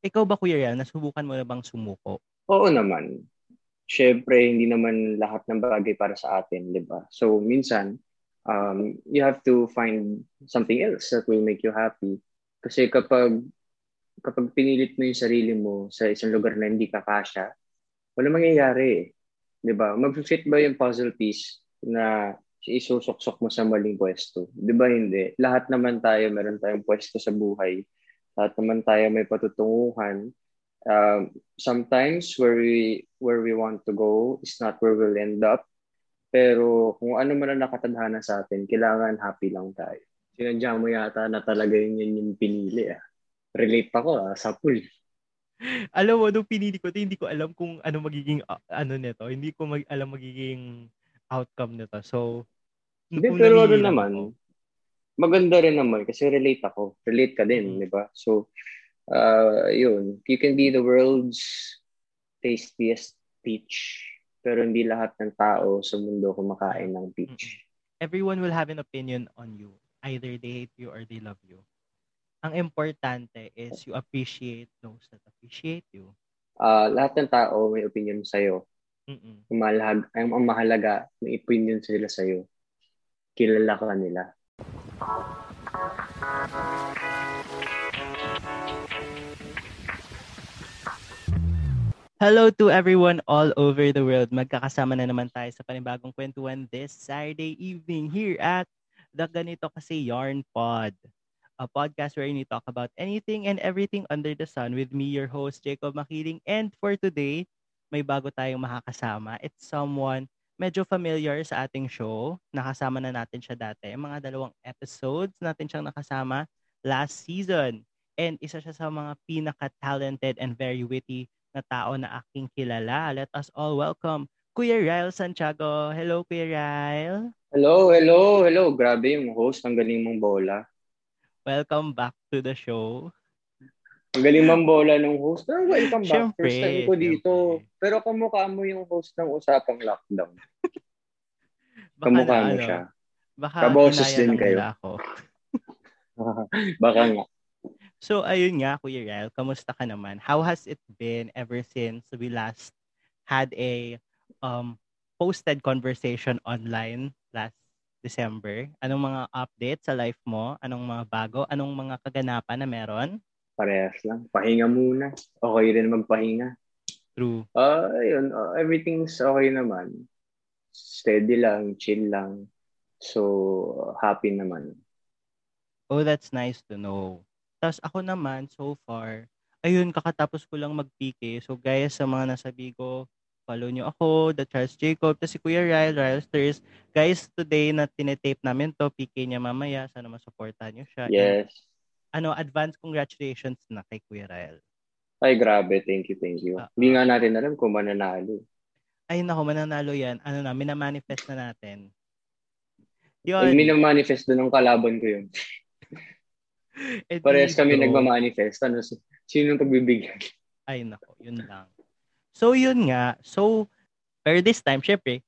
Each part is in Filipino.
Ikaw ba, Kuya Riel, nasubukan mo na bang sumuko? Oo naman. Siyempre, hindi naman lahat ng bagay para sa atin, di ba? So, minsan, um, you have to find something else that will make you happy. Kasi kapag kapag pinilit mo yung sarili mo sa isang lugar na hindi ka kasya, wala mangyayari eh. Di ba? Mag-fit ba yung puzzle piece na isusok-sok mo sa maling pwesto? Di ba hindi? Lahat naman tayo, meron tayong pwesto sa buhay. Lahat naman tayo may patutunguhan. Um, sometimes where we where we want to go is not where we'll end up. Pero kung ano man ang nakatadhana sa atin, kailangan happy lang tayo. Sinadya mo yata na talaga yun yun yung pinili ah. Relate ako ah, sa pool. alam mo, nung pinili ko, hindi ko alam kung ano magiging, uh, ano nito. Hindi ko mag, alam magiging outcome nito. So, hindi, pero ano naman, maganda rin naman kasi relate ako. Relate ka din, mm-hmm. di ba? So, uh, yun. You can be the world's tastiest peach pero hindi lahat ng tao sa mundo kumakain ng peach. Everyone will have an opinion on you. Either they hate you or they love you. Ang importante is you appreciate those that appreciate you. Uh, lahat ng tao may opinion sa'yo. Mm-mm. Ang, mahalaga, ang, mahalaga, may opinion sila sa'yo. Kilala ka nila. Hello to everyone all over the world. Magkakasama na naman tayo sa panibagong kwentuhan this Saturday evening here at The Ganito Kasi Yarn Pod. A podcast where we talk about anything and everything under the sun with me, your host, Jacob Makiling. And for today, may bago tayong makakasama. It's someone medyo familiar sa ating show. Nakasama na natin siya dati. Mga dalawang episodes natin siyang nakasama last season. And isa siya sa mga pinaka-talented and very witty na tao na aking kilala. Let us all welcome Kuya Ryle Santiago. Hello, Kuya Ryle. Hello, hello, hello. Grabe yung host. Ang galing mong bola. Welcome back to the show. Ang galing mong bola ng host. Pero welcome back. Siyempre, First time ko dito. Siyempre. Pero kamukha mo yung host ng usapang lockdown. kamukha mo ano, siya. Baka Kaboses din kayo. Ako. baka nga. So, ayun nga, Kuya Rel, kamusta ka naman? How has it been ever since we last had a um, posted conversation online last December? Anong mga updates sa life mo? Anong mga bago? Anong mga kaganapan na meron? Parehas lang. Pahinga muna. Okay rin magpahinga. True. Uh, ayun, uh, everything's okay naman. Steady lang, chill lang. So, happy naman. Oh, that's nice to know. Tapos ako naman, so far, ayun, kakatapos ko lang mag-PK. So guys, sa mga nasabi ko, follow nyo ako, The Charles Jacob, tapos si Kuya Ryle, Ryle Stirs. Guys, today na tinetape namin to, PK niya mamaya, sana masuportahan nyo siya. Yes. And, ano, advance congratulations na kay Kuya Ryle. Ay, grabe. Thank you, thank you. Uh, Hindi nga natin alam kung mananalo. Ay, nako, mananalo yan. Ano na, minamanifest na natin. Yun. Ay, minamanifest na ng kalaban ko yun. Eh, Parehas kami nagmamanifest. Ano, sino pagbibigyan? Ay, nako, yun lang. So, yun nga. So, pero this time, syempre,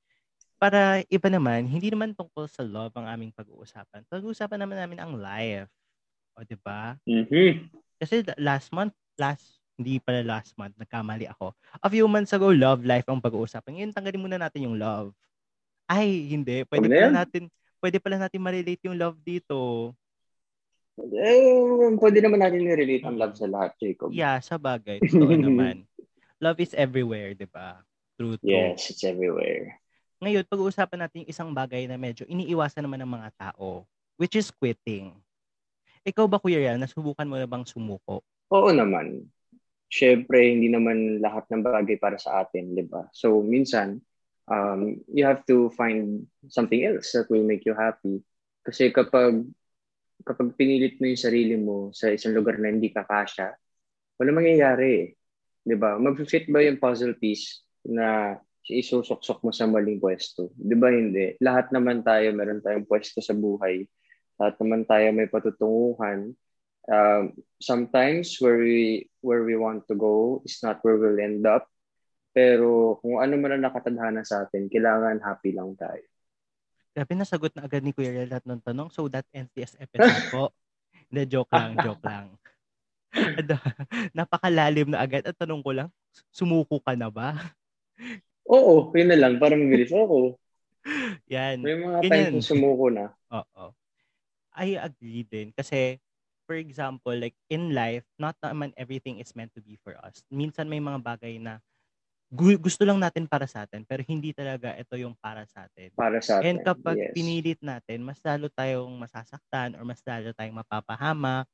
para iba naman, hindi naman tungkol sa love ang aming pag-uusapan. Pag-uusapan naman namin ang life. O, di ba? Mm-hmm. Kasi last month, last, hindi pala last month, nagkamali ako. A few months ago, love life ang pag-uusapan. Ngayon, tanggalin muna natin yung love. Ay, hindi. Pwede pala natin, pwede pala natin ma-relate yung love dito. Eh, pwede naman natin i-relate ang love sa lahat, Jacob. Yeah, sa bagay. Totoo naman. Love is everywhere, di ba? True, true. Yes, it's everywhere. Ngayon, pag-uusapan natin yung isang bagay na medyo iniiwasan naman ng mga tao, which is quitting. Ikaw ba, Kuya Rian, nasubukan mo na bang sumuko? Oo naman. Siyempre, hindi naman lahat ng bagay para sa atin, di ba? So, minsan, um, you have to find something else that will make you happy. Kasi kapag kapag pinilit mo yung sarili mo sa isang lugar na hindi ka kasya, wala mangyayari eh. Di ba? Mag-fit ba yung puzzle piece na isusok-sok mo sa maling pwesto? Di ba hindi? Lahat naman tayo, meron tayong pwesto sa buhay. Lahat naman tayo may patutunguhan. Um, sometimes where we where we want to go is not where we'll end up. Pero kung ano man ang nakatadhana sa atin, kailangan happy lang tayo. Grabe, nasagot na agad ni Kuya Riel lahat ng tanong. So, that ends this episode po. Hindi, joke lang, joke lang. Ano, napakalalim na agad. At tanong ko lang, sumuko ka na ba? Oo, yun na lang. Para mabilis. Oo. Yan. May mga Ganyan. times na sumuko na. Oo. I agree din. Kasi, for example, like in life, not naman everything is meant to be for us. Minsan may mga bagay na gu- gusto lang natin para sa atin, pero hindi talaga ito yung para sa atin. Para sa atin. And kapag yes. pinilit natin, mas lalo tayong masasaktan or mas lalo tayong mapapahamak.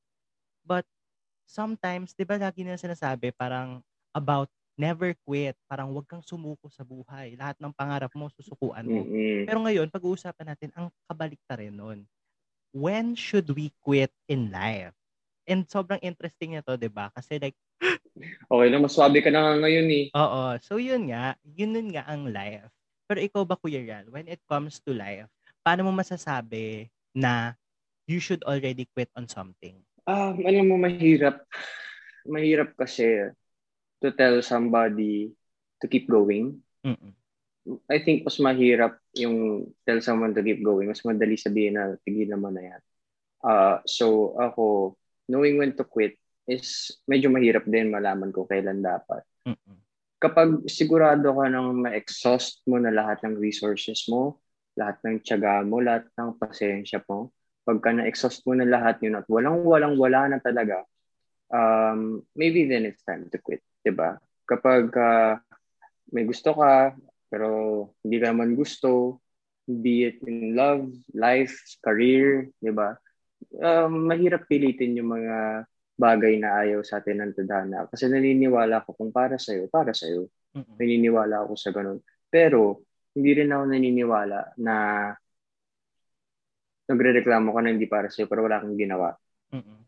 But sometimes, di ba lagi nila sinasabi, parang about never quit. Parang huwag kang sumuko sa buhay. Lahat ng pangarap mo, susukuan mo. Mm-mm. Pero ngayon, pag-uusapan natin ang kabalik rin nun. When should we quit in life? And sobrang interesting niya to, di ba? Kasi like, Okay lang, mas swabe ka na nga ngayon eh. oo. So yun nga, yun nun nga ang life. Pero ikaw ba, Kuya Ral, when it comes to life, paano mo masasabi na you should already quit on something? Ah, alam mo, mahirap. Mahirap kasi to tell somebody to keep going. Mm-mm. I think mas mahirap yung tell someone to keep going. Mas madali sabihin na tigilan mo na yan. Uh, so ako, knowing when to quit is medyo mahirap din malaman ko kailan dapat. Kapag sigurado ka nang ma-exhaust mo na lahat ng resources mo, lahat ng tiyaga mo, lahat ng pasensya mo, pagka na-exhaust mo na lahat yun at walang-walang wala na talaga, um, maybe then it's time to quit. 'di ba? Kapag uh, may gusto ka, pero hindi ka naman gusto, be it in love, life, career, 'di ba? Um, mahirap pilitin yung mga bagay na ayaw sa atin ng tadhana. Kasi naniniwala ako kung para sa'yo, para sa'yo. Mm-mm. Naniniwala ako sa ganun. Pero, hindi rin ako naniniwala na nagre-reklamo ka na hindi para sa'yo pero wala kang ginawa Mm-mm.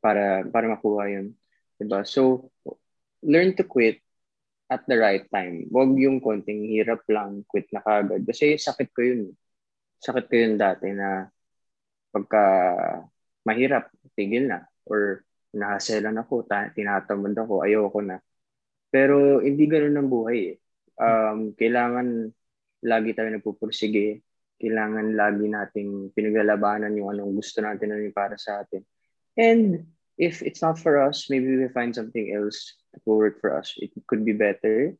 para para makuha yun. Diba? So, learn to quit at the right time. Huwag yung konting hirap lang, quit na kagad. Kasi sakit ko yun. Sakit ko yun dati na pagka mahirap, tigil na. Or nahaselan ako, ta- tinatamad ako, ayoko na. Pero hindi ganun ang buhay eh. Um, kailangan lagi tayo nagpupursige. Kailangan lagi nating pinaglalabanan yung anong gusto natin ano para sa atin. And if it's not for us, maybe we find something else to work for us. It could be better.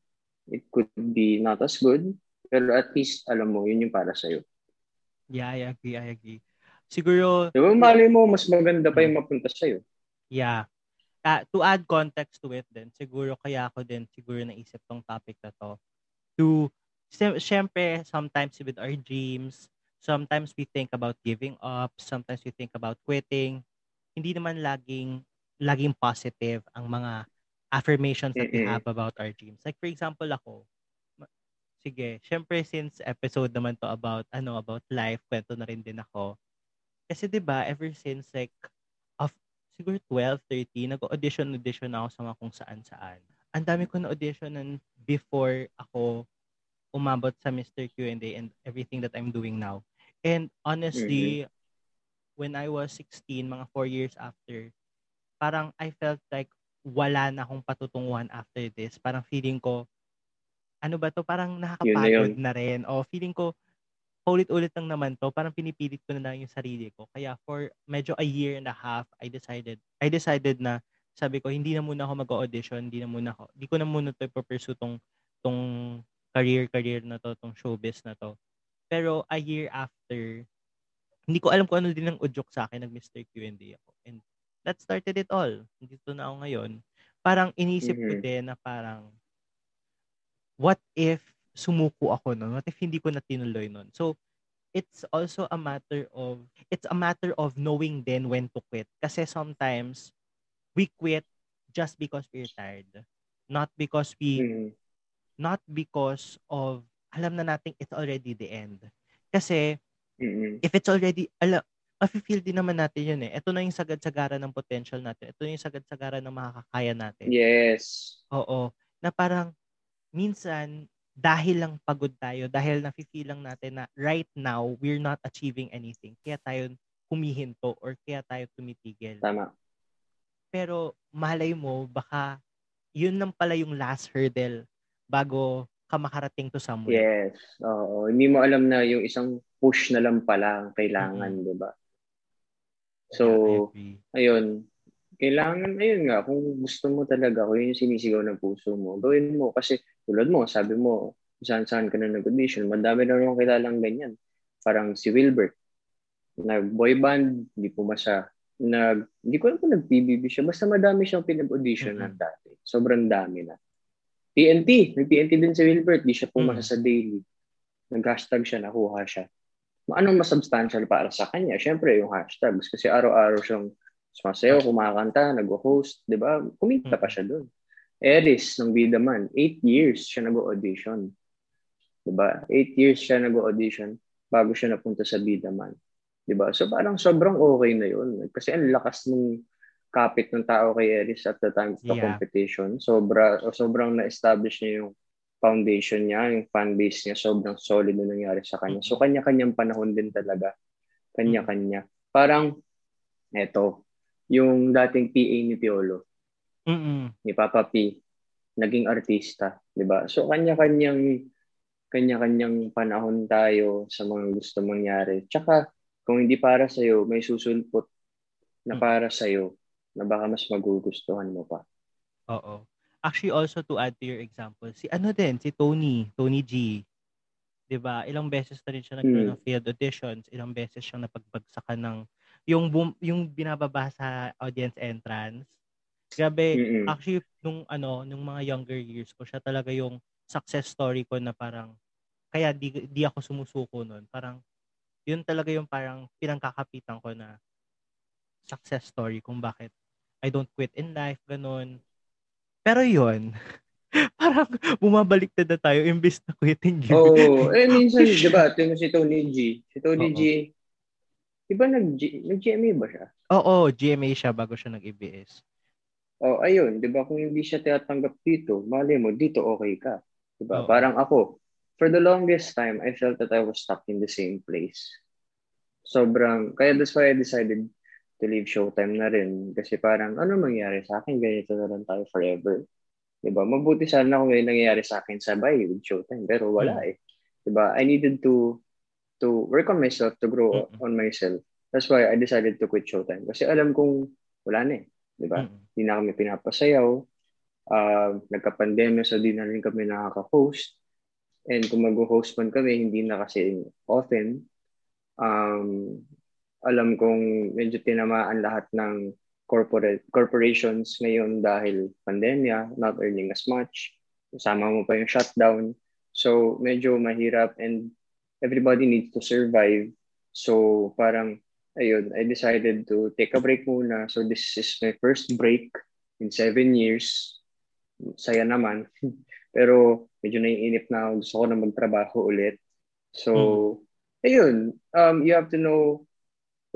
It could be not as good. Pero at least, alam mo, yun yung para sa'yo. Yeah, I agree, I agree. Siguro, Diba, mali mo, mas maganda pa yung mapunta sa'yo. yeah. Ah, to add context to it din, siguro kaya ako din siguro naisip tong topic na to. To, sy- syempre, sometimes with our dreams, sometimes we think about giving up, sometimes we think about quitting. Hindi naman laging, laging positive ang mga affirmations that we Mm-mm. have about our dreams. Like for example ako, sige, syempre since episode naman to about ano about life, kwento na rin din ako. Kasi 'di ba ever since like of siguro 12, 13, nag-audition audition ako sa mga kung saan-saan. Ang dami ko na auditionan before ako umabot sa Mr. Q&A and everything that I'm doing now. And honestly, when I was 16, mga 4 years after, parang I felt like wala na akong patutunguhan after this. Parang feeling ko, ano ba to? Parang nakakapagod yun. na rin. O feeling ko, paulit-ulit lang naman to. Parang pinipilit ko na lang yung sarili ko. Kaya for medyo a year and a half, I decided, I decided na, sabi ko, hindi na muna ako mag-audition, hindi na muna ako, hindi ko na muna to pursue tong, tong career-career na to, tong showbiz na to. Pero a year after, hindi ko alam kung ano din ang udyok sa akin, nag-Mr. Q&A ako. And that started it all. Dito na ako ngayon. Parang inisip ko Mhm. din na parang, what if sumuko ako nun? What if hindi ko na tinuloy nun? So, it's also a matter of, it's a matter of knowing then when to quit. Kasi sometimes, we quit just because we're tired. Not because we Mm. not because of alam na natin it's already the end. Kasi Mm-mm. if it's already alam mafe-feel din naman natin yun eh. Ito na yung sagad-sagaran ng potential natin. Ito yung sagad-sagaran ng makakakaya natin. Yes. Oo. Na parang minsan dahil lang pagod tayo, dahil nafe-feel lang natin na right now we're not achieving anything. Kaya tayo humihinto or kaya tayo tumitigil. Tama. Pero malay mo, baka yun lang pala yung last hurdle bago ka makarating to somewhere. Yes. Oo. Hindi mo alam na yung isang push na lang pala ang kailangan, di ba? So, ayun, kailangan, ayun nga, kung gusto mo talaga, kung yun yung sinisigaw ng puso mo, gawin mo. Kasi tulad mo, sabi mo, saan-saan ka na nag-audition, madami na naman kilalang ganyan. Parang si Wilbert, nag-boy band, hindi pumasa. Nag, hindi ko alam kung nag-PBB siya, basta madami siyang pinag-audition mm-hmm. na dati. Sobrang dami na. TNT, may TNT din si Wilbert, di siya pumasa mm-hmm. sa daily. Nag-hashtag siya, nakuha siya. Anong mas substantial para sa kanya? Siyempre, yung hashtags. Kasi araw-araw siyang sumasayaw, kumakanta, nag-host, di ba? Kumita pa siya doon. Eris, ng Bida Man, eight years siya nag-audition. Di ba? Eight years siya nag-audition bago siya napunta sa Bida Man. Di ba? So parang sobrang okay na yun. Kasi ang lakas ng kapit ng tao kay Eris at the time of the yeah. competition. Sobra, sobrang na-establish niya yung foundation niya, yung fan base niya, sobrang solid na nangyari sa kanya. So kanya-kanyang panahon din talaga. Kanya-kanya. Parang, eto, yung dating PA ni Piolo, Mm-mm. ni Papa P, naging artista, 'di ba? So kanya-kanyang kanya-kanyang panahon tayo sa mga gusto mangyari. Tsaka kung hindi para sa iyo, may susulpot na para sa iyo na baka mas magugustuhan mo pa. Oo. Actually also to add to your example, si ano din, si Tony, Tony G. 'Di ba? Ilang beses na rin siya nagkaroon hmm. ng field auditions, ilang beses siyang napagbagsakan ng yung boom, yung binababa sa audience entrance. Grabe, mm-hmm. actually nung ano, nung mga younger years ko, siya talaga yung success story ko na parang kaya di, di ako sumusuko noon. Parang yun talaga yung parang pinangkakapitan ko na success story kung bakit I don't quit in life, ganun. Pero yun, parang bumabalik na, na tayo imbis na quitting you. Oo. Oh, eh, minsan, di ba, si Tony G. Si Tony Uh-oh. G, Di ba nag, nag-GMA ba siya? Oo, GMA siya bago siya nag-EBS. Oh, ayun, 'di ba kung hindi siya tinatanggap dito, mali mo dito okay ka. 'Di ba? Oh. Parang ako, for the longest time, I felt that I was stuck in the same place. Sobrang, kaya that's why I decided to leave Showtime na rin. Kasi parang, ano mangyari sa akin? Ganito na lang tayo forever. 'Di ba? Mabuti sana kung may nangyayari sa akin sabay with Showtime, pero wala hmm. eh. 'Di ba? I needed to to work on myself, to grow mm-hmm. on myself. That's why I decided to quit Showtime. Kasi alam kong wala na eh. Di ba? Mm-hmm. Hindi na kami pinapasayaw. Uh, nagka-pandemya, so di na rin kami nakaka-host. And kung mag-host man kami, hindi na kasi often. Um, alam kong medyo tinamaan lahat ng corporate corporations ngayon dahil pandemya, not earning as much. Kasama mo pa yung shutdown. So, medyo mahirap and everybody needs to survive. So parang, ayun, I decided to take a break muna. So this is my first break in seven years. Saya naman. Pero medyo naiinip na ako. Gusto ko na magtrabaho ulit. So, hmm. ayun, um, you have to know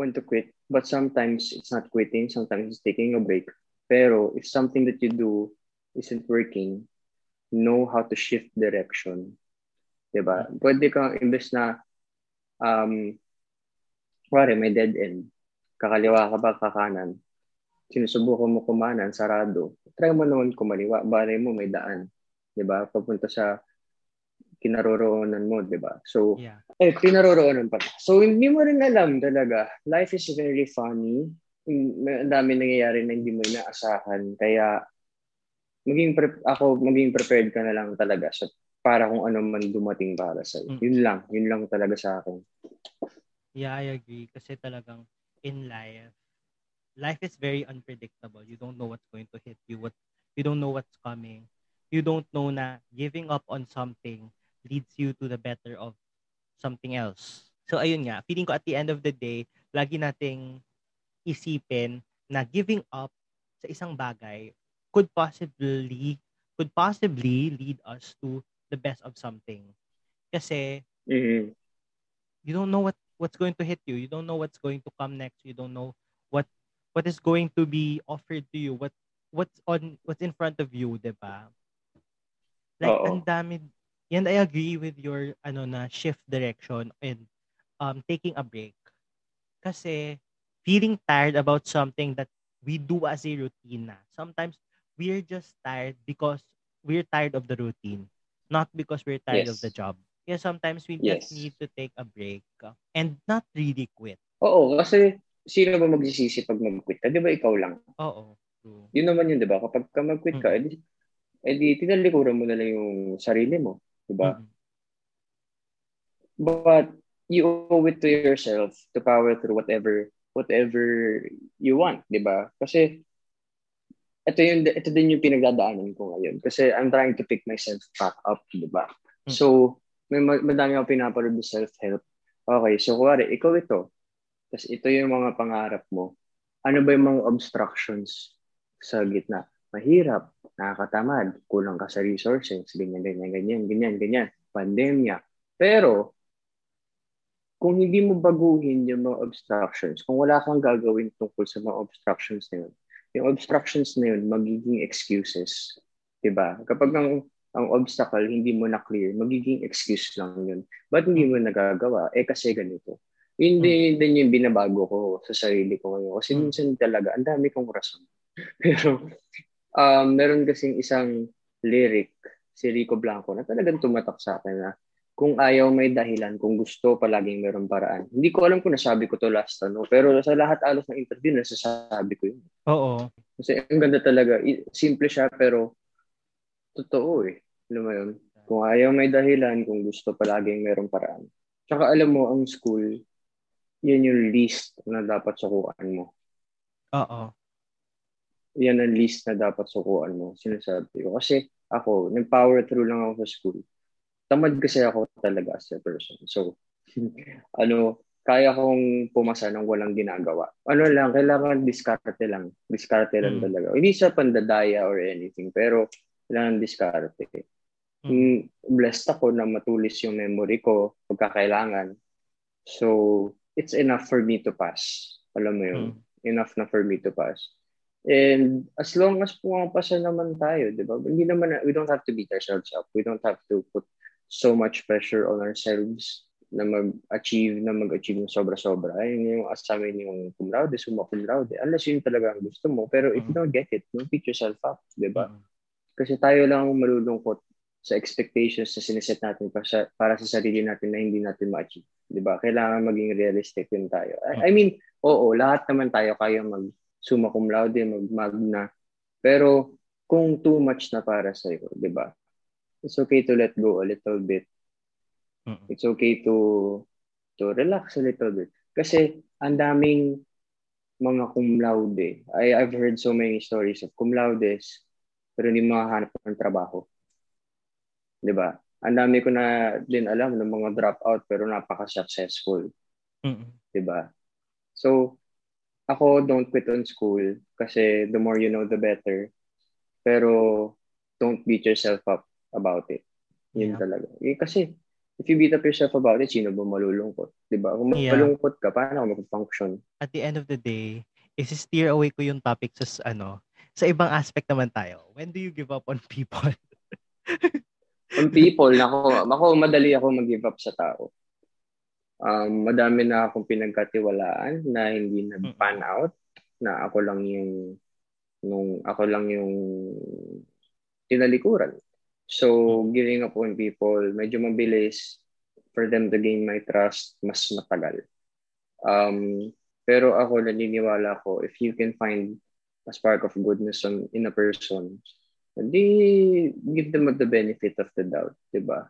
when to quit. But sometimes it's not quitting. Sometimes it's taking a break. Pero if something that you do isn't working, know how to shift direction 'di ba? Pwede kang imbes na um kuwari may dead end. Kakaliwa ka ba kakanan? Sinusubukan mo kumanan, sarado. Try mo naman kumaliwa, bale mo may daan. ba? Papunta sa kinaroroonan mo, 'di ba? So, yeah. eh kinaroroonan pa. So hindi mo rin alam talaga. Life is very funny. Ang dami nangyayari na hindi mo inaasahan. Kaya maging pre- ako maging prepared ka na lang talaga sa para kung ano man dumating para sa mm. Yun lang, yun lang talaga sa akin. Yeah, I agree kasi talagang in life life is very unpredictable. You don't know what's going to hit you. What you don't know what's coming. You don't know na giving up on something leads you to the better of something else. So ayun nga, feeling ko at the end of the day, lagi nating isipin na giving up sa isang bagay could possibly could possibly lead us to the best of something. Kasi mm-hmm. you don't know what what's going to hit you. You don't know what's going to come next. You don't know what what is going to be offered to you. What what's on what's in front of you, 'di ba? Like Uh-oh. ang dami and I agree with your ano na shift direction and um taking a break. Kasi feeling tired about something that we do as a routine na. Sometimes we're just tired because we're tired of the routine not because we're tired yes. of the job. Kaya sometimes we just yes. need to take a break and not really quit. Oo, kasi sino ba magsisisi pag mag-quit ka? Di ba ikaw lang? Oo. True. Yun naman yun, di ba? Kapag ka mag-quit ka, edi, edi tinalikuran mo na lang yung sarili mo. Di ba? Mm-mm. But you owe it to yourself to power through whatever whatever you want, di ba? Kasi ito yung ito din yung pinagdadaanan ko ngayon kasi I'm trying to pick myself back up, di ba? Mm. So, may ma- madami akong pinapanood na self-help. Okay, so kuwari, ikaw ito. Tapos ito yung mga pangarap mo. Ano ba yung mga obstructions sa gitna? Mahirap, nakakatamad, kulang ka sa resources, ganyan, ganyan, ganyan, ganyan, ganyan, pandemya. Pero, kung hindi mo baguhin yung mga obstructions, kung wala kang gagawin tungkol sa mga obstructions na yun, yung obstructions na yun, magiging excuses. 'di ba? Kapag ang, ang obstacle hindi mo na clear, magiging excuse lang yun. Ba't hindi mo nagagawa? Eh kasi ganito. Yun din, din yung binabago ko sa sarili ko ngayon. Kasi Hmm. minsan talaga, ang dami kong rason. Pero, um, meron kasing isang lyric, si Rico Blanco, na talagang tumatak sa akin na kung ayaw may dahilan, kung gusto palaging meron paraan. Hindi ko alam kung nasabi ko to last ano, pero sa lahat alos ng interview, nasasabi ko yun. Oo. Kasi ang ganda talaga. Simple siya pero totoo eh. Alam mo yun? Kung ayaw may dahilan, kung gusto palaging meron paraan. Tsaka alam mo, ang school, yan yung least na dapat sukuan mo. Oo. Yan ang least na dapat sukuan mo. Sinasabi ko. Kasi ako, nag-power through lang ako sa school. Tamad kasi ako talaga as a person. So, ano, kaya kong pumasa ng walang ginagawa. Ano lang, kailangan diskarte lang. Diskarte lang Mm. talaga. Hindi sa pandadaya or anything, pero kailangan diskarte. Mm. Mm. Blessed ako na matulis yung memory ko pagkakailangan. So, it's enough for me to pass. Alam mo yun? Enough na for me to pass. And as long as pumapasa naman tayo, di ba? Hindi naman, we don't have to beat ourselves up. We don't have to put so much pressure on ourselves na mag-achieve, na mag-achieve ng sobra-sobra. Ayun yung assignment yung cum laude, summa cum laude. Unless yun talaga ang gusto mo. Pero if you don't get it, don't beat yourself up, di ba? Mm. Kasi tayo lang ang malulungkot sa expectations na siniset natin para sa, para sa sarili natin na hindi natin ma-achieve. Di ba? Kailangan maging realistic din tayo. I, I mean, oo, lahat naman tayo kaya mag summa cum laude, mag magna. Pero kung too much na para sa iyo, di ba? It's okay to let go a little bit. Mm. It's okay to to relax a little bit. Kasi ang daming mga cum laude. I, I've heard so many stories of cum laudes pero hindi makahanap ng trabaho. 'Di ba? Ang dami ko na din alam ng mga dropout pero napaka-successful. Mm. 'di ba? So, ako don't quit on school kasi the more you know, the better. Pero don't beat yourself up about it. Yun Yeah. talaga. Eh, kasi if you beat up yourself about it, sino ba malulungkot? 'Di ba? Kung Yeah. malulungkot ka, paano ka mag-function? At the end of the day, is-steer away ko yung topic sa ano, sa ibang aspect naman tayo. When do you give up on people? On people, nako, ako madali ako mag-give up sa tao. Um, madami na akong pinagkatiwalaan na hindi nag-pan out, na ako lang yung nung ako lang yung tinalikuran. So, giving up on people, medyo mabilis for them to gain my trust, mas matagal. Um, pero ako naniniwala ko, if you can find a spark of goodness on, in a person, hindi give them the benefit of the doubt, di ba?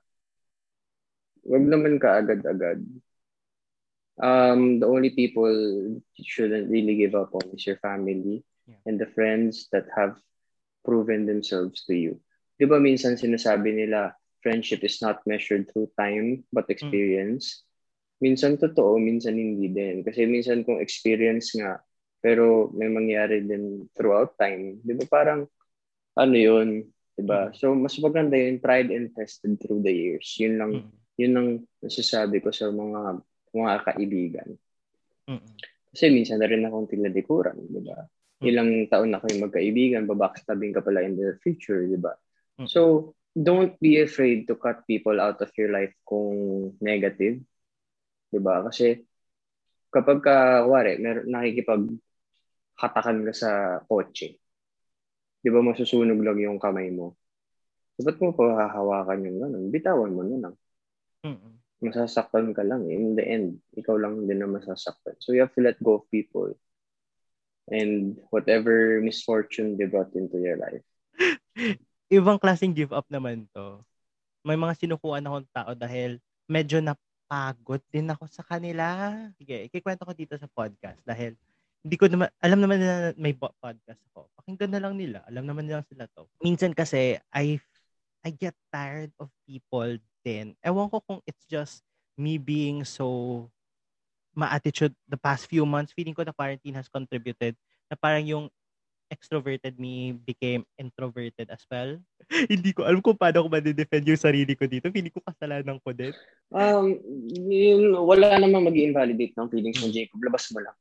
Huwag naman ka agad-agad. Um, the only people you shouldn't really give up on is your family Yeah. and the friends that have proven themselves to you. Di ba minsan sinasabi nila, friendship is not measured through time but experience. Minsan totoo, minsan hindi din. Kasi minsan kung experience nga, pero may mangyari din throughout time. Di ba parang, ano yun, di ba? Mm. So, mas maganda yun, tried and tested through the years. Yun lang, Mm. yun ang nasasabi ko sa mga mga kaibigan. Mm. Kasi minsan na rin akong tinalikuran, di ba? Ilang taon na kayong magkaibigan, babackstabing ka pala in the future, di ba? So, don't be afraid to cut people out of your life kung negative. Di ba? Kasi kapag ka, wari, mer- nakikipag hatakan ka sa kotse, di ba masusunog lang yung kamay mo? So, ba't mo pa hahawakan yung ganun? Bitawan mo na lang. Mm. Masasaktan ka lang. In the end, ikaw lang din na masasaktan. So you have to let go of people and whatever misfortune they brought into your life. Ibang klaseng give up naman to. May mga sinukuan akong tao dahil medyo napagod din ako sa kanila. Sige, ikikwento ko dito sa podcast dahil hindi ko naman, alam naman na may podcast ako. Pakinggan na lang nila. Alam naman nila sila to. Minsan kasi, I, I get tired of people din. Ewan ko kung it's just me being so ma-attitude the past few months. Feeling ko the quarantine has contributed na parang yung extroverted me became introverted as well. Hindi ko alam kung paano ko ma-defend yung sarili ko dito. Feeling ko kasalanan ko din. Um, yun, wala namang mag invalidate ng feelings mo, Jacob. Labas mo lang.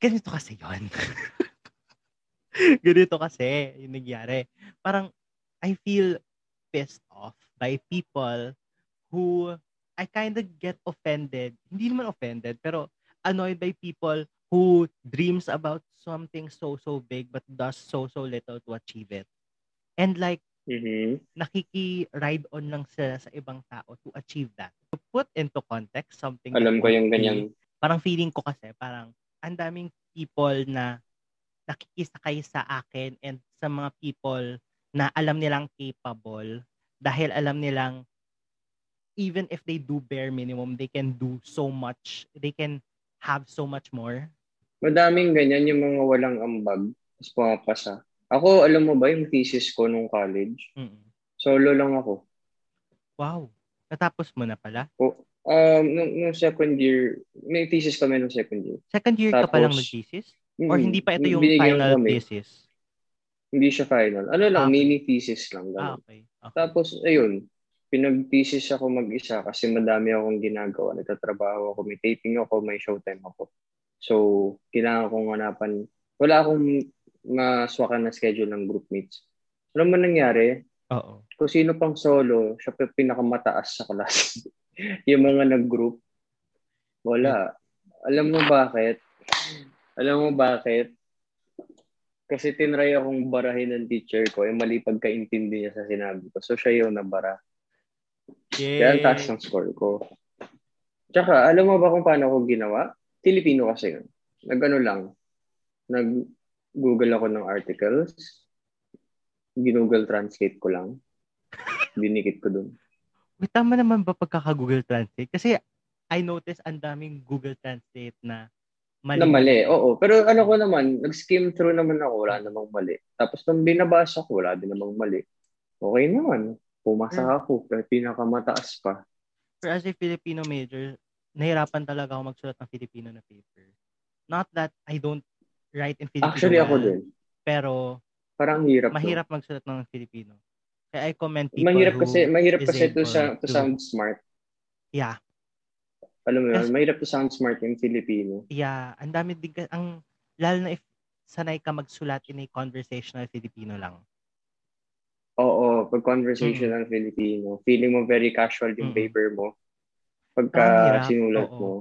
Ganito kasi yon Ganito kasi yung nangyari. Parang, I feel pissed off by people who I kind of get offended. Hindi naman offended, pero annoyed by people who dreams about something so so big but does so so little to achieve it. And like mm-hmm. nakiki-ride on lang sila sa ibang tao to achieve that. To put into context something Alam ko yung ganyan. Parang feeling ko kasi parang ang daming people na nakikisakay sa akin and sa mga people na alam nilang capable dahil alam nilang even if they do bare minimum, they can do so much. They can have so much more Madaming ganyan yung mga walang ambag, tapos pumapasa. Ako, alam mo ba yung thesis ko nung college? Mm-mm. Solo lang ako. Wow. Natapos mo na pala? O, um, nung, nung second year, may thesis kami nung second year. Second year Tapos, ka pa lang nag-thesis? Or hindi pa ito yung final kami. thesis? Hindi siya final. Ano lang, ah, okay. mini thesis lang. Ganun. Ah, okay. okay. Tapos, ayun, pinag-thesis ako mag-isa kasi madami akong ginagawa. Nagtatrabaho ako, may taping ako, may showtime ako. So, kailangan kong hanapan. Wala akong maswakan na schedule ng group meets. Ano man nangyari? Oo. Kung sino pang solo, siya pa pinakamataas sa class. yung mga nag-group, wala. Alam mo bakit? Alam mo bakit? Kasi tinry akong barahin ng teacher ko, eh mali pagkaintindi niya sa sinabi ko. So siya yung nabara. Yay. Kaya ang taas ng score ko. Tsaka, alam mo ba kung paano ko ginawa? Filipino kasi yun. Nag-ano lang, nag-google ako ng articles, ginoogle translate ko lang, binikit ko dun. Wait, tama naman ba pagkaka-google translate? Kasi I noticed ang daming Google Translate na mali. Na mali, oo. Pero ano ko naman, nag-skim through naman ako, wala namang mali. Tapos nung binabasa ko, wala din namang mali. Okay naman. Pumasa hmm. ako, pero pinakamataas pa. Pero as a Filipino major, nahirapan talaga ako magsulat ng Filipino na paper. Not that I don't write in Filipino. Actually, ako din. Pero, parang hirap. Mahirap to. magsulat ng Filipino. Kaya I comment people mahirap kasi, mahirap kasi to, sa, to, to sound smart. Yeah. Alam mo yun, mahirap to sound smart in Filipino. Yeah, ang dami din, ang, lalo na if sanay ka magsulat in a conversational Filipino lang. Oo, pag conversational mm. Filipino, feeling mo very casual yung mm. paper mo pagka sinulat Oo. mo.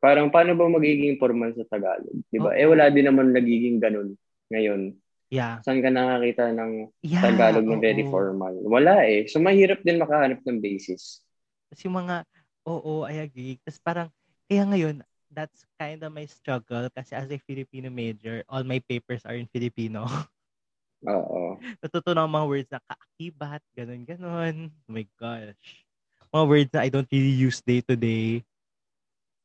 Parang paano ba magiging formal sa Tagalog? Di ba? Eh wala din naman nagiging ganun ngayon. Yeah. Saan ka nakakita ng yeah, Tagalog na very formal? Wala eh. So mahirap din makahanap ng basis. Kasi yung mga, oo, I agree. Tapos parang, kaya ngayon, that's kind of my struggle kasi as a Filipino major, all my papers are in Filipino. Oo. Natutunan mga words na kaakibat, ganun-ganun. Oh my gosh mga words na I don't really use day to day.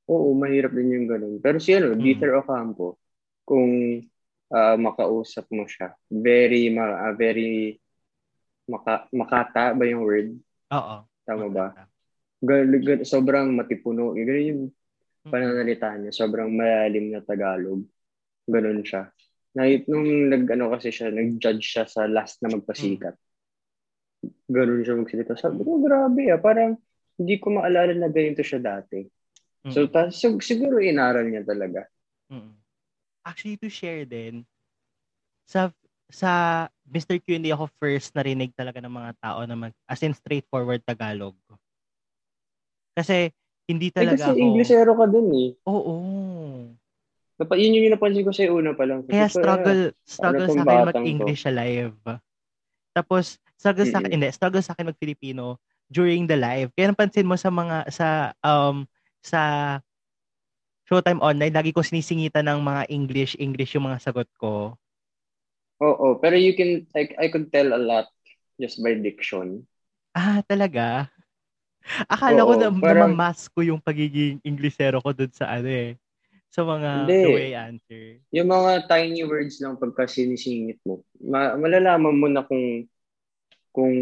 Oo, mahirap din yung ganun. Pero si ano, mm. Dieter Ocampo, kung uh, makausap mo siya, very, ma, uh, very, maka, makata ba yung word? Oo. Tama ba? Sobrang matipuno. Ganun yung pananalita niya. Sobrang malalim na Tagalog. Ganun siya. Na, nung nag, ano kasi siya, nag-judge siya sa last na magpasikat. Mm ganun siya magsalita. Sabi ko, grabe ah. Parang hindi ko maalala na ganito siya dati. Mm-hmm. So, ta- so, siguro inaral niya talaga. Mm-hmm. Actually, to share din, sa sa Mr. Q, hindi ako first narinig talaga ng mga tao na mag, as in straightforward Tagalog. Kasi, hindi talaga eh, kasi ako... Englishero ka din eh. Oo. Napa, yun yung napansin ko sa una pa lang. Kaya struggle, struggle ano sa akin mag-English to? live. Tapos, struggle sa akin, hindi, struggle sa akin mag-Filipino during the live. Kaya napansin mo sa mga sa um sa Showtime Online, lagi ko sinisingitan ng mga English, English yung mga sagot ko. Oo, pero you can, I, I could tell a lot just by diction. Ah, talaga? Akala Oo, ko na, parang- namamask ko yung pagiging Inglesero ko dun sa ano eh. Sa mga Hindi. the way answer. Yung mga tiny words lang pagka sinisingit mo, ma- malalaman mo na kung kung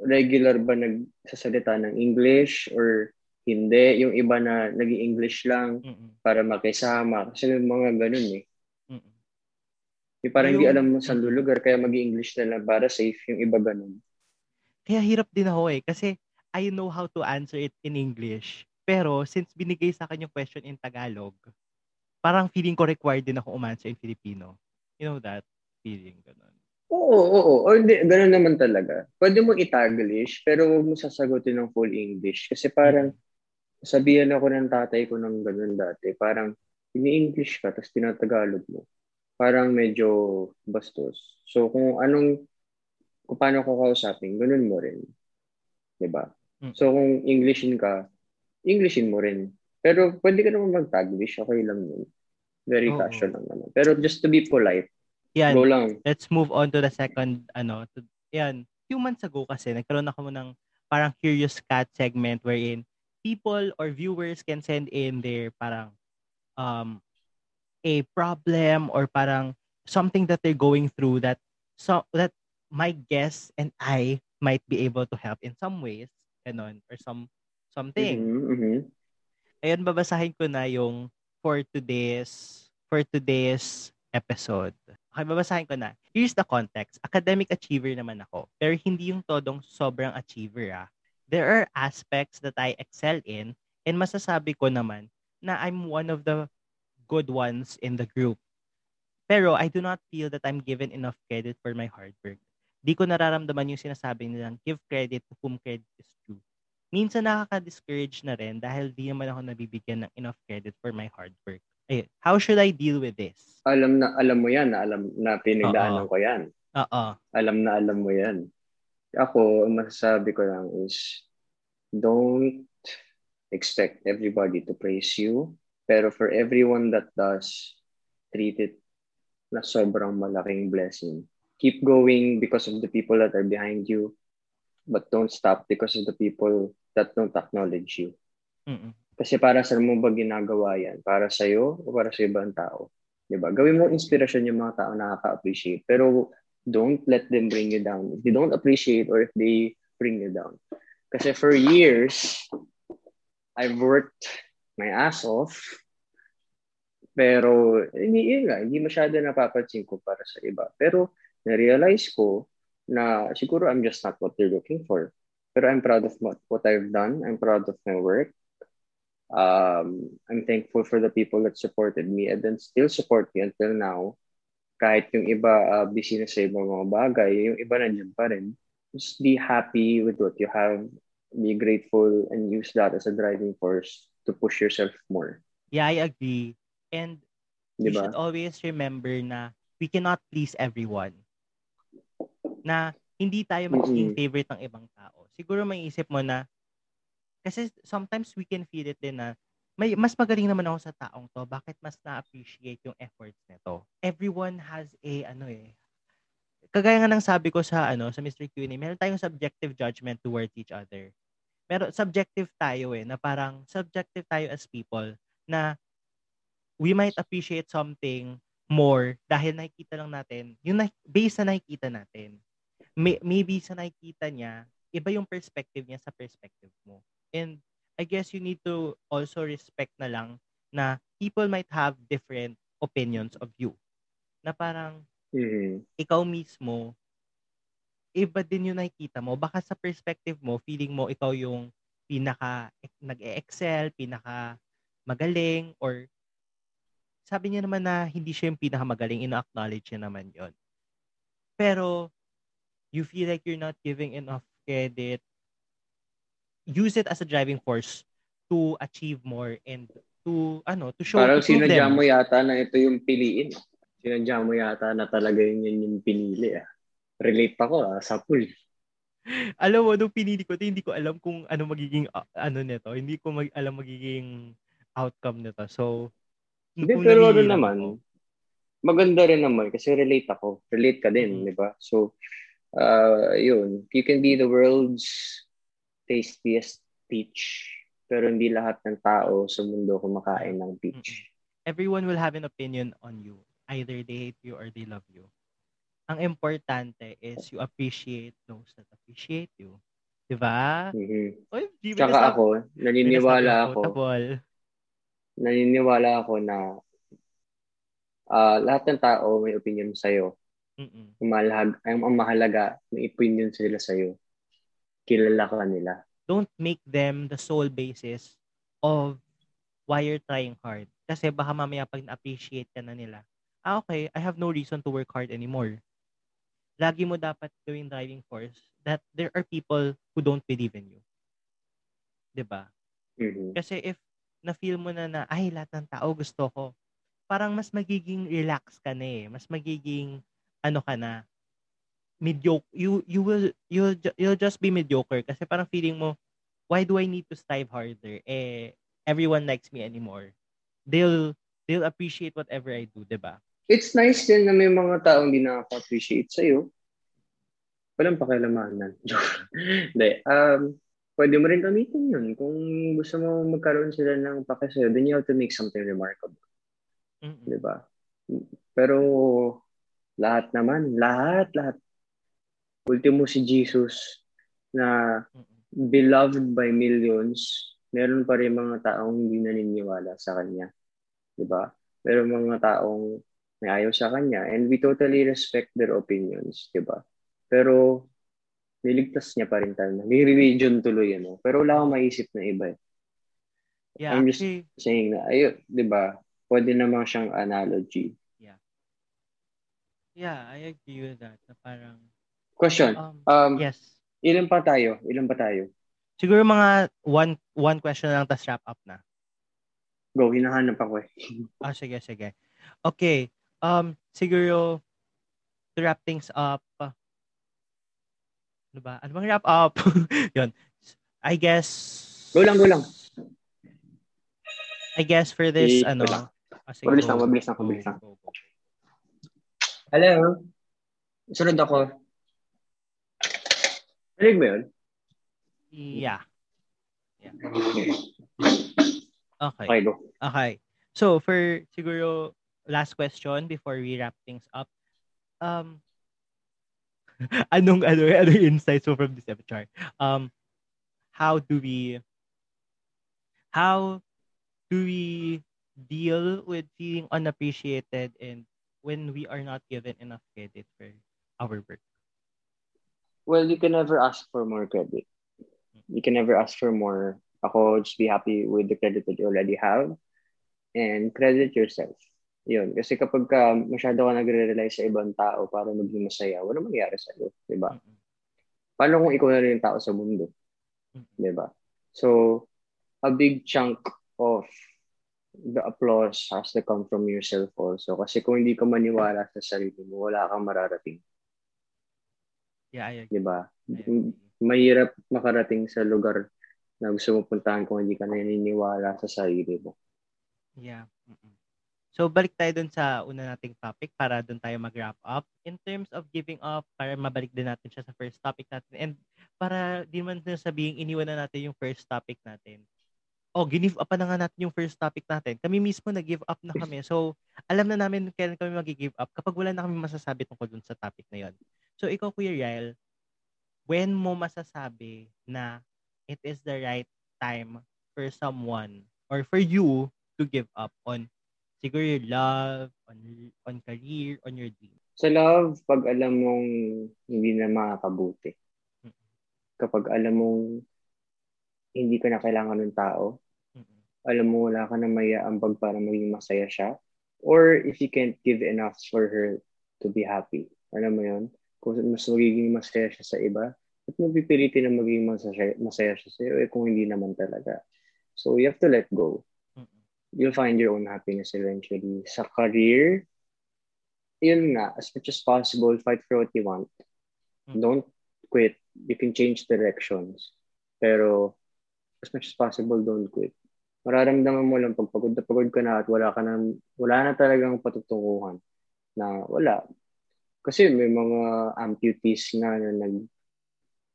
regular ba nagsasalita ng English or hindi. Yung iba na nag english lang Mm-mm. para makisama. Kasi yung mga ganun eh. Mm-mm. Yung parang hindi Yung- alam mo saan lulugar, kaya mag english na lang para safe yung iba ganun. Kaya hirap din ako eh. Kasi I know how to answer it in English. Pero since binigay sa akin yung question in Tagalog, parang feeling ko required din ako umanswer in Filipino. You know that feeling? Ganun. Oo, oo. O hindi, ganun naman talaga. Pwede mo i-Taglish, pero huwag mo sasagutin ng full English. Kasi parang, sabihan ako ng tatay ko ng ganun dati. Parang, ini-English ka, tapos tinatagalog mo. Parang medyo bastos. So, kung anong, kung paano ko kausapin, ganun mo rin. 'Di ba? Mm. So, kung Englishin ka, Englishin mo rin. Pero pwede ka naman mag-Taglish, okay lang yun. Very Oo. casual lang naman. Pero just to be polite, Yan. go lang. let's move on to the second ano to, yan few months ago kasi nagkaroon ako ng parang curious cat segment wherein people or viewers can send in their parang um a problem or parang something that they're going through that so that my guests and I might be able to help in some ways ganon or some something Mhm, mhm. Ayun, babasahin ko na yung for today's for today's episode. Okay, babasahin ko na. Here's the context. Academic achiever naman ako. Pero hindi yung todong sobrang achiever ah. There are aspects that I excel in and masasabi ko naman na I'm one of the good ones in the group. Pero I do not feel that I'm given enough credit for my hard work. Di ko nararamdaman yung sinasabi nilang give credit to whom credit is due minsan nakaka-discourage na rin dahil di naman ako nabibigyan ng enough credit for my hard work. Ayun. How should I deal with this? Alam na alam mo yan, alam na pinagdaanan ko yan. Oo. Alam na alam mo yan. Ako, ang masasabi ko lang is don't expect everybody to praise you. Pero for everyone that does, treat it na sobrang malaking blessing. Keep going because of the people that are behind you, but don't stop because of the people that don't acknowledge you. Mm-mm. Kasi para sa mo ba ginagawa yan? Para sa iyo o para sa ibang tao? 'Di ba? Gawin mo inspirasyon yung mga tao na nakaka-appreciate. Pero don't let them bring you down. If they don't appreciate or if they bring you down. Kasi for years, I've worked my ass off. Pero hindi yun nga, hindi masyado napapansin ko para sa iba. Pero na-realize ko na siguro I'm just not what they're looking for. Pero I'm proud of what, what I've done. I'm proud of my work. Um, I'm thankful for the people that supported me and then still support me until now. Kahit yung iba uh, busy na sa ibang mga bagay, yung iba nandiyan pa rin. Just be happy with what you have. Be grateful and use that as a driving force to push yourself more. Yeah, I agree. And Di we ba? should always remember na we cannot please everyone. Na hindi tayo magiging Mm-mm. favorite ng ibang tao. Siguro may isip mo na kasi sometimes we can feel it din na may mas magaling naman ako sa taong to. Bakit mas na-appreciate yung efforts nito? Everyone has a ano eh. Kagaya nga ng sabi ko sa ano sa Mr. Q&A, meron tayong subjective judgment towards each other. Pero subjective tayo eh, na parang subjective tayo as people na we might appreciate something more dahil nakikita lang natin, yung na, based sa nakikita natin. May, maybe sa nakikita niya, iba yung perspective niya sa perspective mo. And I guess you need to also respect na lang na people might have different opinions of you. Na parang Mhm. ikaw mismo, iba din yung nakikita mo. Baka sa perspective mo, feeling mo ikaw yung pinaka nag-excel, pinaka magaling, or sabi niya naman na hindi siya yung pinakamagaling, ina-acknowledge niya naman yon. Pero, you feel like you're not giving enough credit, use it as a driving force to achieve more and to, ano, to show, Parang to sinadya them. mo yata na ito yung piliin. Sinadya mo yata na talaga yun yun yung pinili. Ah. Relate ako ah, sa pool. alam mo, nung pinili ko, hindi ko alam kung ano magiging, uh, ano nito. Hindi ko mag, alam magiging outcome nito. So, hindi, pero ano naman, ako, maganda rin naman kasi relate ako. Relate ka din, mm-hmm. di ba? So, uh, yun. You can be the world's tastiest peach, pero hindi lahat ng tao sa mundo kumakain ng peach. Everyone will have an opinion on you. Either they hate you or they love you. Ang importante is you appreciate those that appreciate you. Di ba? Mm-hmm. Oy, Tsaka ako, naniniwala ako, naniniwala ako na uh, lahat ng tao may opinion sa'yo. Mm-mm. Mahalaga, ang, ang mahalaga, may opinion sila sa'yo. Kilala ka nila. Don't make them the sole basis of why you're trying hard. Kasi baka mamaya pag na-appreciate ka na nila, ah okay, I have no reason to work hard anymore. Lagi mo dapat gawing driving force that there are people who don't believe in you. ba? Mm-hmm. Kasi if na-feel mo na na, ay, lahat ng tao gusto ko, parang mas magiging relax ka na eh. Mas magiging, ano ka na, mediocre. You, you will, you'll, you'll just be mediocre kasi parang feeling mo, why do I need to strive harder? Eh, everyone likes me anymore. They'll, they'll appreciate whatever I do, di ba? It's nice din na may mga taong hindi nakaka-appreciate sa'yo. Walang pakialamanan. Hindi. um, pwede mo rin gamitin yun. Kung gusto mo magkaroon sila ng pake sa'yo, then you have to make something remarkable. Mm-hmm. Di ba? Pero lahat naman, lahat, lahat. Ultimo si Jesus na beloved by millions, meron pa rin mga taong hindi naniniwala sa kanya. Di ba? Meron mga taong may ayaw sa kanya and we totally respect their opinions, di ba? Pero niligtas niya pa rin tayo. Ni-religion tuloy, ano. Pero wala akong maisip na iba eh. Yeah, I'm just actually, saying na, ayun, di ba, pwede naman siyang analogy. Yeah. I agree with that. Na parang, Question. Um, um, yes. Ilan pa tayo? Ilan pa tayo? Siguro mga one one question lang tas wrap up na. Go, hinahanap ako eh. ah, sige, sige. Okay. Um, siguro, to wrap things up, ano ba? Ano bang wrap up? Yun. I guess... Go lang, go lang. I guess for this, ano... Ah, mabilis lang, mabilis lang, mabilis lang. Hello? Sunod ako. Rinig mo yun? Yeah. yeah. Okay. Okay, go. Okay. So, for siguro last question before we wrap things up. Um, anong ano anong insights mo from this episode? Um how do we how do we deal with feeling unappreciated and when we are not given enough credit for our work? Well, you can never ask for more credit. You can never ask for more. Ako, just be happy with the credit that you already have and credit yourself. Yun. Kasi kapag ka masyado ka nagre-rely sa ibang tao para maging masaya, wala mangyayari sa iyo, di ba? Mm-hmm. Paano kung ikaw na rin yung tao sa mundo? Mm-hmm. Di ba? So, a big chunk of the applause has to come from yourself also. Kasi kung hindi ka maniwala sa sarili mo, wala kang mararating. Yeah, I agree. Diba? Mahirap makarating sa lugar na gusto mo puntahan kung hindi ka naniniwala sa sarili mo. Yeah. Mm-mm. So, balik tayo dun sa una nating topic para dun tayo mag-wrap up. In terms of giving up, para mabalik din natin siya sa first topic natin. And para di man na sabihin, iniwan na natin yung first topic natin. Oh, give up na nga natin yung first topic natin. Kami mismo nag-give up na kami. So, alam na namin kailan kami mag-give up kapag wala na kami masasabi tungkol dun sa topic na yon. So, ikaw, Kuya Riel, when mo masasabi na it is the right time for someone or for you to give up on Siguro your love, on, on career, on your dream. Sa love, pag alam mong hindi na makakabuti. Kapag alam mong hindi ka na kailangan ng tao, alam mo wala ka na may ambag para maging masaya siya, or if you can't give enough for her to be happy. Alam mo yon Kung mas magiging masaya siya sa iba, at mo pipilitin na maging masaya, masaya siya sa iyo, eh kung hindi naman talaga. So, you have to let go you'll find your own happiness eventually. Sa career, yun nga, as much as possible, fight for what you want. Mm-hmm. Don't quit you can change directions. Pero as much as possible, don't quit. Mararamdaman mo lang pag pagod na pagod ka na at wala ka na, wala na talagang patutunguhan na wala. Kasi may mga amputees nga na nag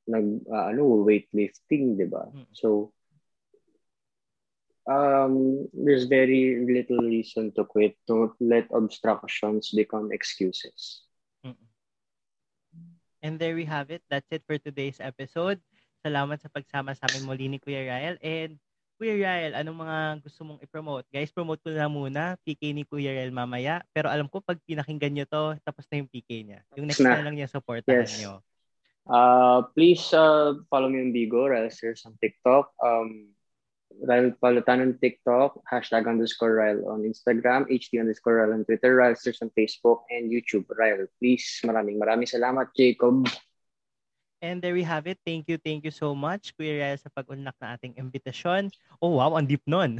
nag uh, ano weightlifting, 'di ba? Hmm. So um there's very little reason to quit. Don't let obstructions become excuses. And there we have it. That's it for today's episode. Salamat sa pagsama sa amin muli ni Kuya Ryle. And Kuya Ryle, anong mga gusto mong i-promote? Guys, promote ko na muna. PK ni Kuya Ryle mamaya. Pero alam ko, pag pinakinggan nyo to, tapos na yung PK niya. Yung next na, na lang niya supportahan yes. nyo. Uh, please uh, follow me on Bigo, Ryle Sears on TikTok. Um, Ryle Palutan on TikTok, hashtag underscore Ryle on Instagram, HD underscore Ryle on Twitter, Ryle Sears on Facebook, and YouTube, Ryle. Please, maraming maraming salamat, Jacob. And there we have it. Thank you, thank you so much, Kuya Rel, sa pag-unlock na ating imbitasyon. Oh, wow, ang deep nun.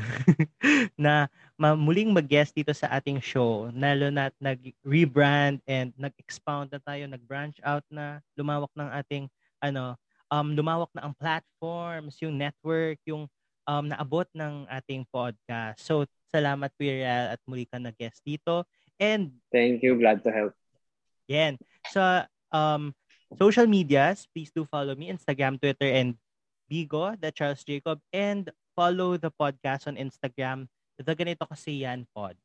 na muling mag-guest dito sa ating show. Lalo na nag-rebrand and nag-expound na tayo, nag-branch out na, lumawak ng ating, ano, um, lumawak na ang platforms, yung network, yung um, naabot ng ating podcast. So, salamat, Kuya Rel, at muli ka na-guest dito. And, Thank you. Glad to help. Yan. So, um, social medias, please do follow me, Instagram, Twitter, and Bigo, the Charles Jacob, and follow the podcast on Instagram, the Ganito Kasi Yan Pod.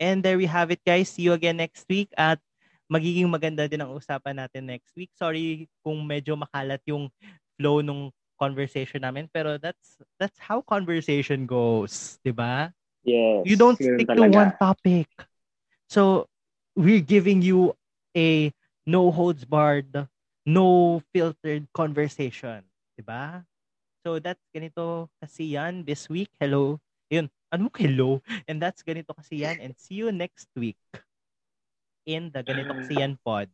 And there we have it, guys. See you again next week at magiging maganda din ang usapan natin next week. Sorry kung medyo makalat yung flow nung conversation namin, pero that's that's how conversation goes, 'di ba? Yes. You don't stick talaga. to one topic. So, we're giving you a no holds barred, no filtered conversation. Diba? So that's ganito kasi yan this week. Hello. Yun. Ano hello? And that's ganito kasi yan. And see you next week in the ganito kasi yan pod.